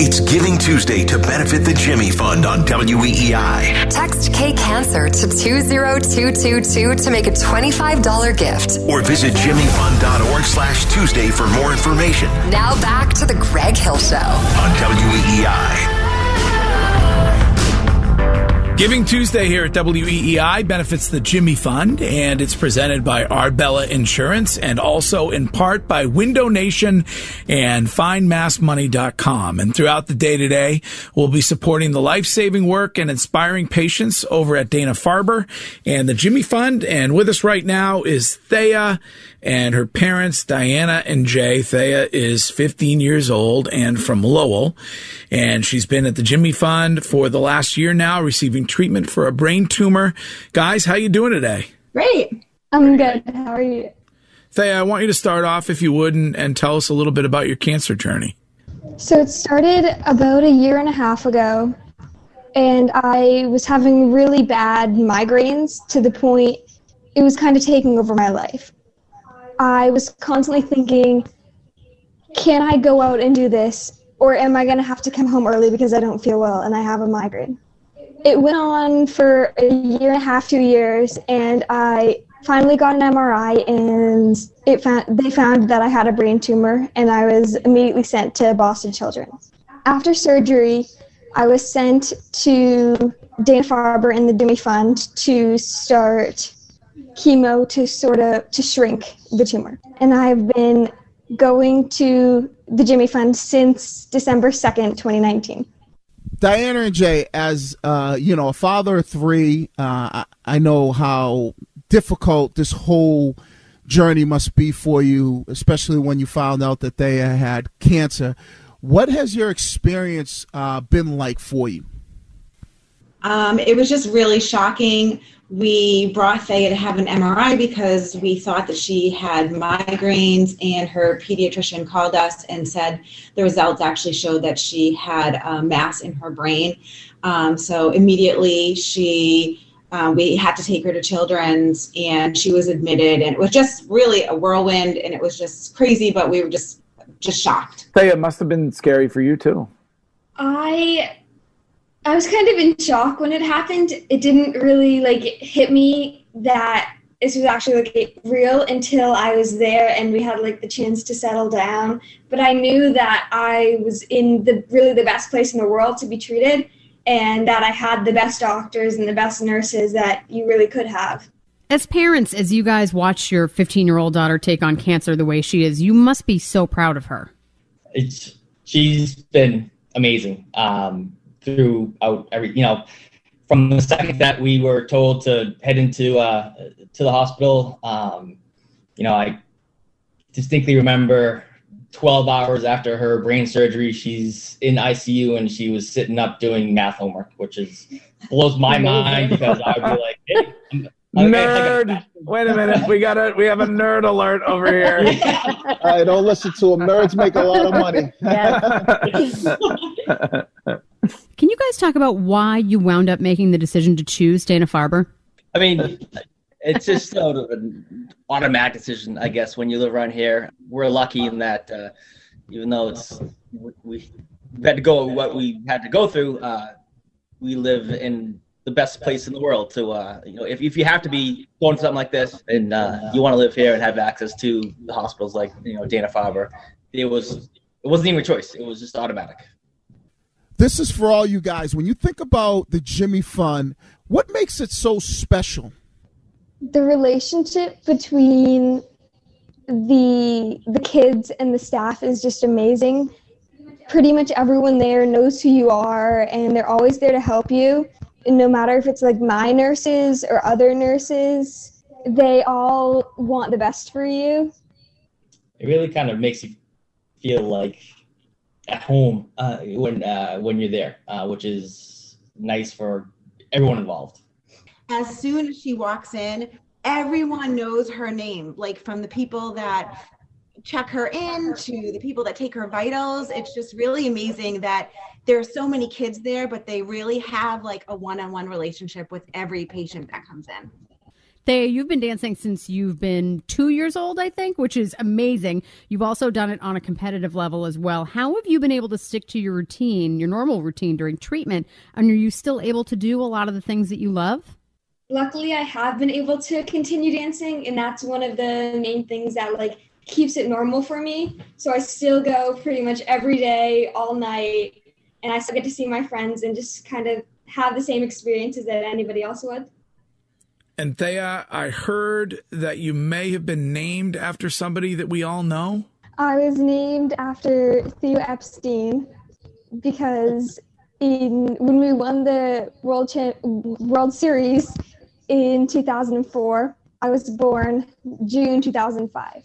It's Giving Tuesday to benefit the Jimmy Fund on WEEI. Text K Cancer to 20222 to make a $25 gift. Or visit jimmyfund.org slash Tuesday for more information Now back to the Greg Hill Show. on WEEI. Giving Tuesday here at WEEI benefits the Jimmy Fund, and it's presented by Arbella Insurance and also in part by Window Nation and FindMassMoney.com. And throughout the day today, we'll be supporting the life saving work and inspiring patients over at Dana Farber and the Jimmy Fund. And with us right now is Thea and her parents, Diana and Jay. Thea is 15 years old and from Lowell, and she's been at the Jimmy Fund for the last year now, receiving treatment for a brain tumor. Guys, how you doing today? Great. I'm good. How are you? Thea, I want you to start off, if you would, and, and tell us a little bit about your cancer journey. So it started about a year and a half ago, and I was having really bad migraines to the point it was kind of taking over my life. I was constantly thinking, can I go out and do this, or am I going to have to come home early because I don't feel well and I have a migraine? It went on for a year and a half, two years, and I finally got an MRI, and it found they found that I had a brain tumor, and I was immediately sent to Boston Children's. After surgery, I was sent to Dana Farber and the Jimmy Fund to start chemo to sort of to shrink the tumor. And I've been going to the Jimmy Fund since December 2nd, 2019. Diana and Jay, as uh, you know, a father of three, uh, I, I know how difficult this whole journey must be for you, especially when you found out that they had cancer. What has your experience uh, been like for you? Um, it was just really shocking. We brought Thea to have an MRI because we thought that she had migraines, and her pediatrician called us and said the results actually showed that she had a mass in her brain. Um, so immediately she uh, we had to take her to children's and she was admitted and it was just really a whirlwind and it was just crazy but we were just just shocked Thea, it must have been scary for you too. I I was kind of in shock when it happened. It didn't really like hit me that this was actually like real until I was there and we had like the chance to settle down. But I knew that I was in the really the best place in the world to be treated and that I had the best doctors and the best nurses that you really could have. As parents, as you guys watch your 15 year old daughter take on cancer the way she is, you must be so proud of her. it's she's been amazing um, throughout every you know from the second that we were told to head into uh, to the hospital um, you know i distinctly remember 12 hours after her brain surgery she's in icu and she was sitting up doing math homework which is blows my mind because i'd be like hey, I'm, I'm gonna take a- Nerd. Wait a minute. We got a we have a nerd alert over here. All right, don't listen to them. Nerds make a lot of money. Can you guys talk about why you wound up making the decision to choose Dana Farber? I mean, it's just sort of an automatic decision, I guess. When you live around here, we're lucky in that uh, even though it's we we had to go what we had to go through, uh, we live in the best place in the world. To uh, you know, if if you have to be going to something like this, and uh, you want to live here and have access to the hospitals like you know Dana Farber, it was it wasn't even a choice. It was just automatic. This is for all you guys. When you think about the Jimmy Fund, what makes it so special? The relationship between the the kids and the staff is just amazing. Pretty much everyone there knows who you are and they're always there to help you. And no matter if it's like my nurses or other nurses, they all want the best for you. It really kind of makes you feel like at home uh, when uh, when you're there, uh, which is nice for everyone involved. As soon as she walks in, everyone knows her name, like from the people that check her in to the people that take her vitals. It's just really amazing that there are so many kids there, but they really have like a one-on-one relationship with every patient that comes in. Thea, you've been dancing since you've been two years old, I think, which is amazing. You've also done it on a competitive level as well. How have you been able to stick to your routine, your normal routine during treatment? And are you still able to do a lot of the things that you love? Luckily, I have been able to continue dancing, and that's one of the main things that like keeps it normal for me. So I still go pretty much every day, all night, and I still get to see my friends and just kind of have the same experiences that anybody else would. And Thea, I heard that you may have been named after somebody that we all know. I was named after Theo Epstein because in when we won the World Cha- World Series in 2004, I was born June 2005.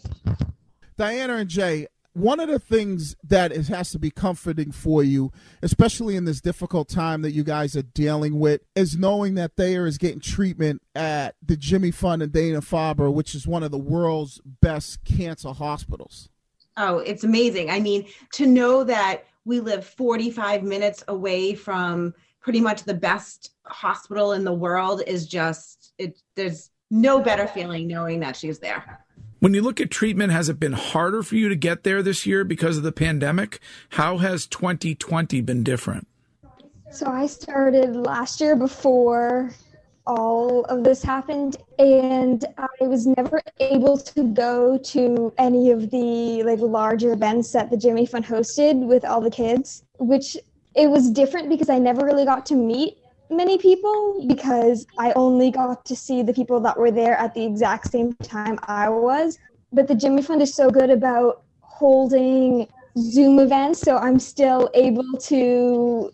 Diana and Jay, one of the things that it has to be comforting for you, especially in this difficult time that you guys are dealing with, is knowing that Thea is getting treatment at the Jimmy Fund and Dana Farber, which is one of the world's best cancer hospitals. Oh, it's amazing. I mean, to know that we live 45 minutes away from pretty much the best hospital in the world is just it there's no better feeling knowing that she's there. When you look at treatment, has it been harder for you to get there this year because of the pandemic? How has 2020 been different? So I started last year before all of this happened and I was never able to go to any of the like larger events that the Jimmy Fund hosted with all the kids, which it was different because I never really got to meet many people because I only got to see the people that were there at the exact same time I was. But the Jimmy Fund is so good about holding Zoom events, so I'm still able to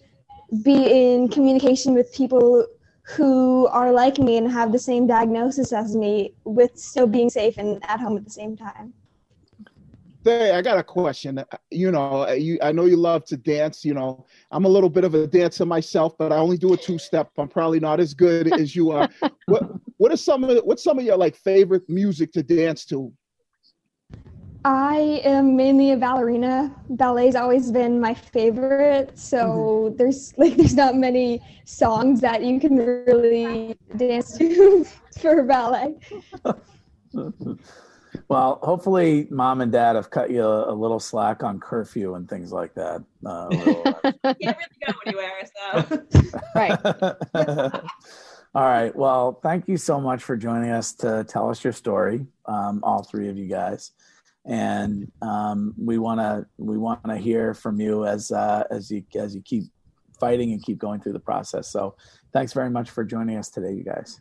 be in communication with people who are like me and have the same diagnosis as me with still being safe and at home at the same time. Hey, I got a question. You know, you I know you love to dance. You know, I'm a little bit of a dancer myself, but I only do a two step. I'm probably not as good as you are. what What are some of what's some of your like favorite music to dance to? I am mainly a ballerina. Ballet's always been my favorite. So mm-hmm. there's like there's not many songs that you can really dance to for ballet. Well, hopefully, mom and dad have cut you a, a little slack on curfew and things like that. Uh, can't really go anywhere, so right. all right. Well, thank you so much for joining us to tell us your story, um, all three of you guys, and um, we want to we want to hear from you as uh, as you as you keep fighting and keep going through the process. So, thanks very much for joining us today, you guys.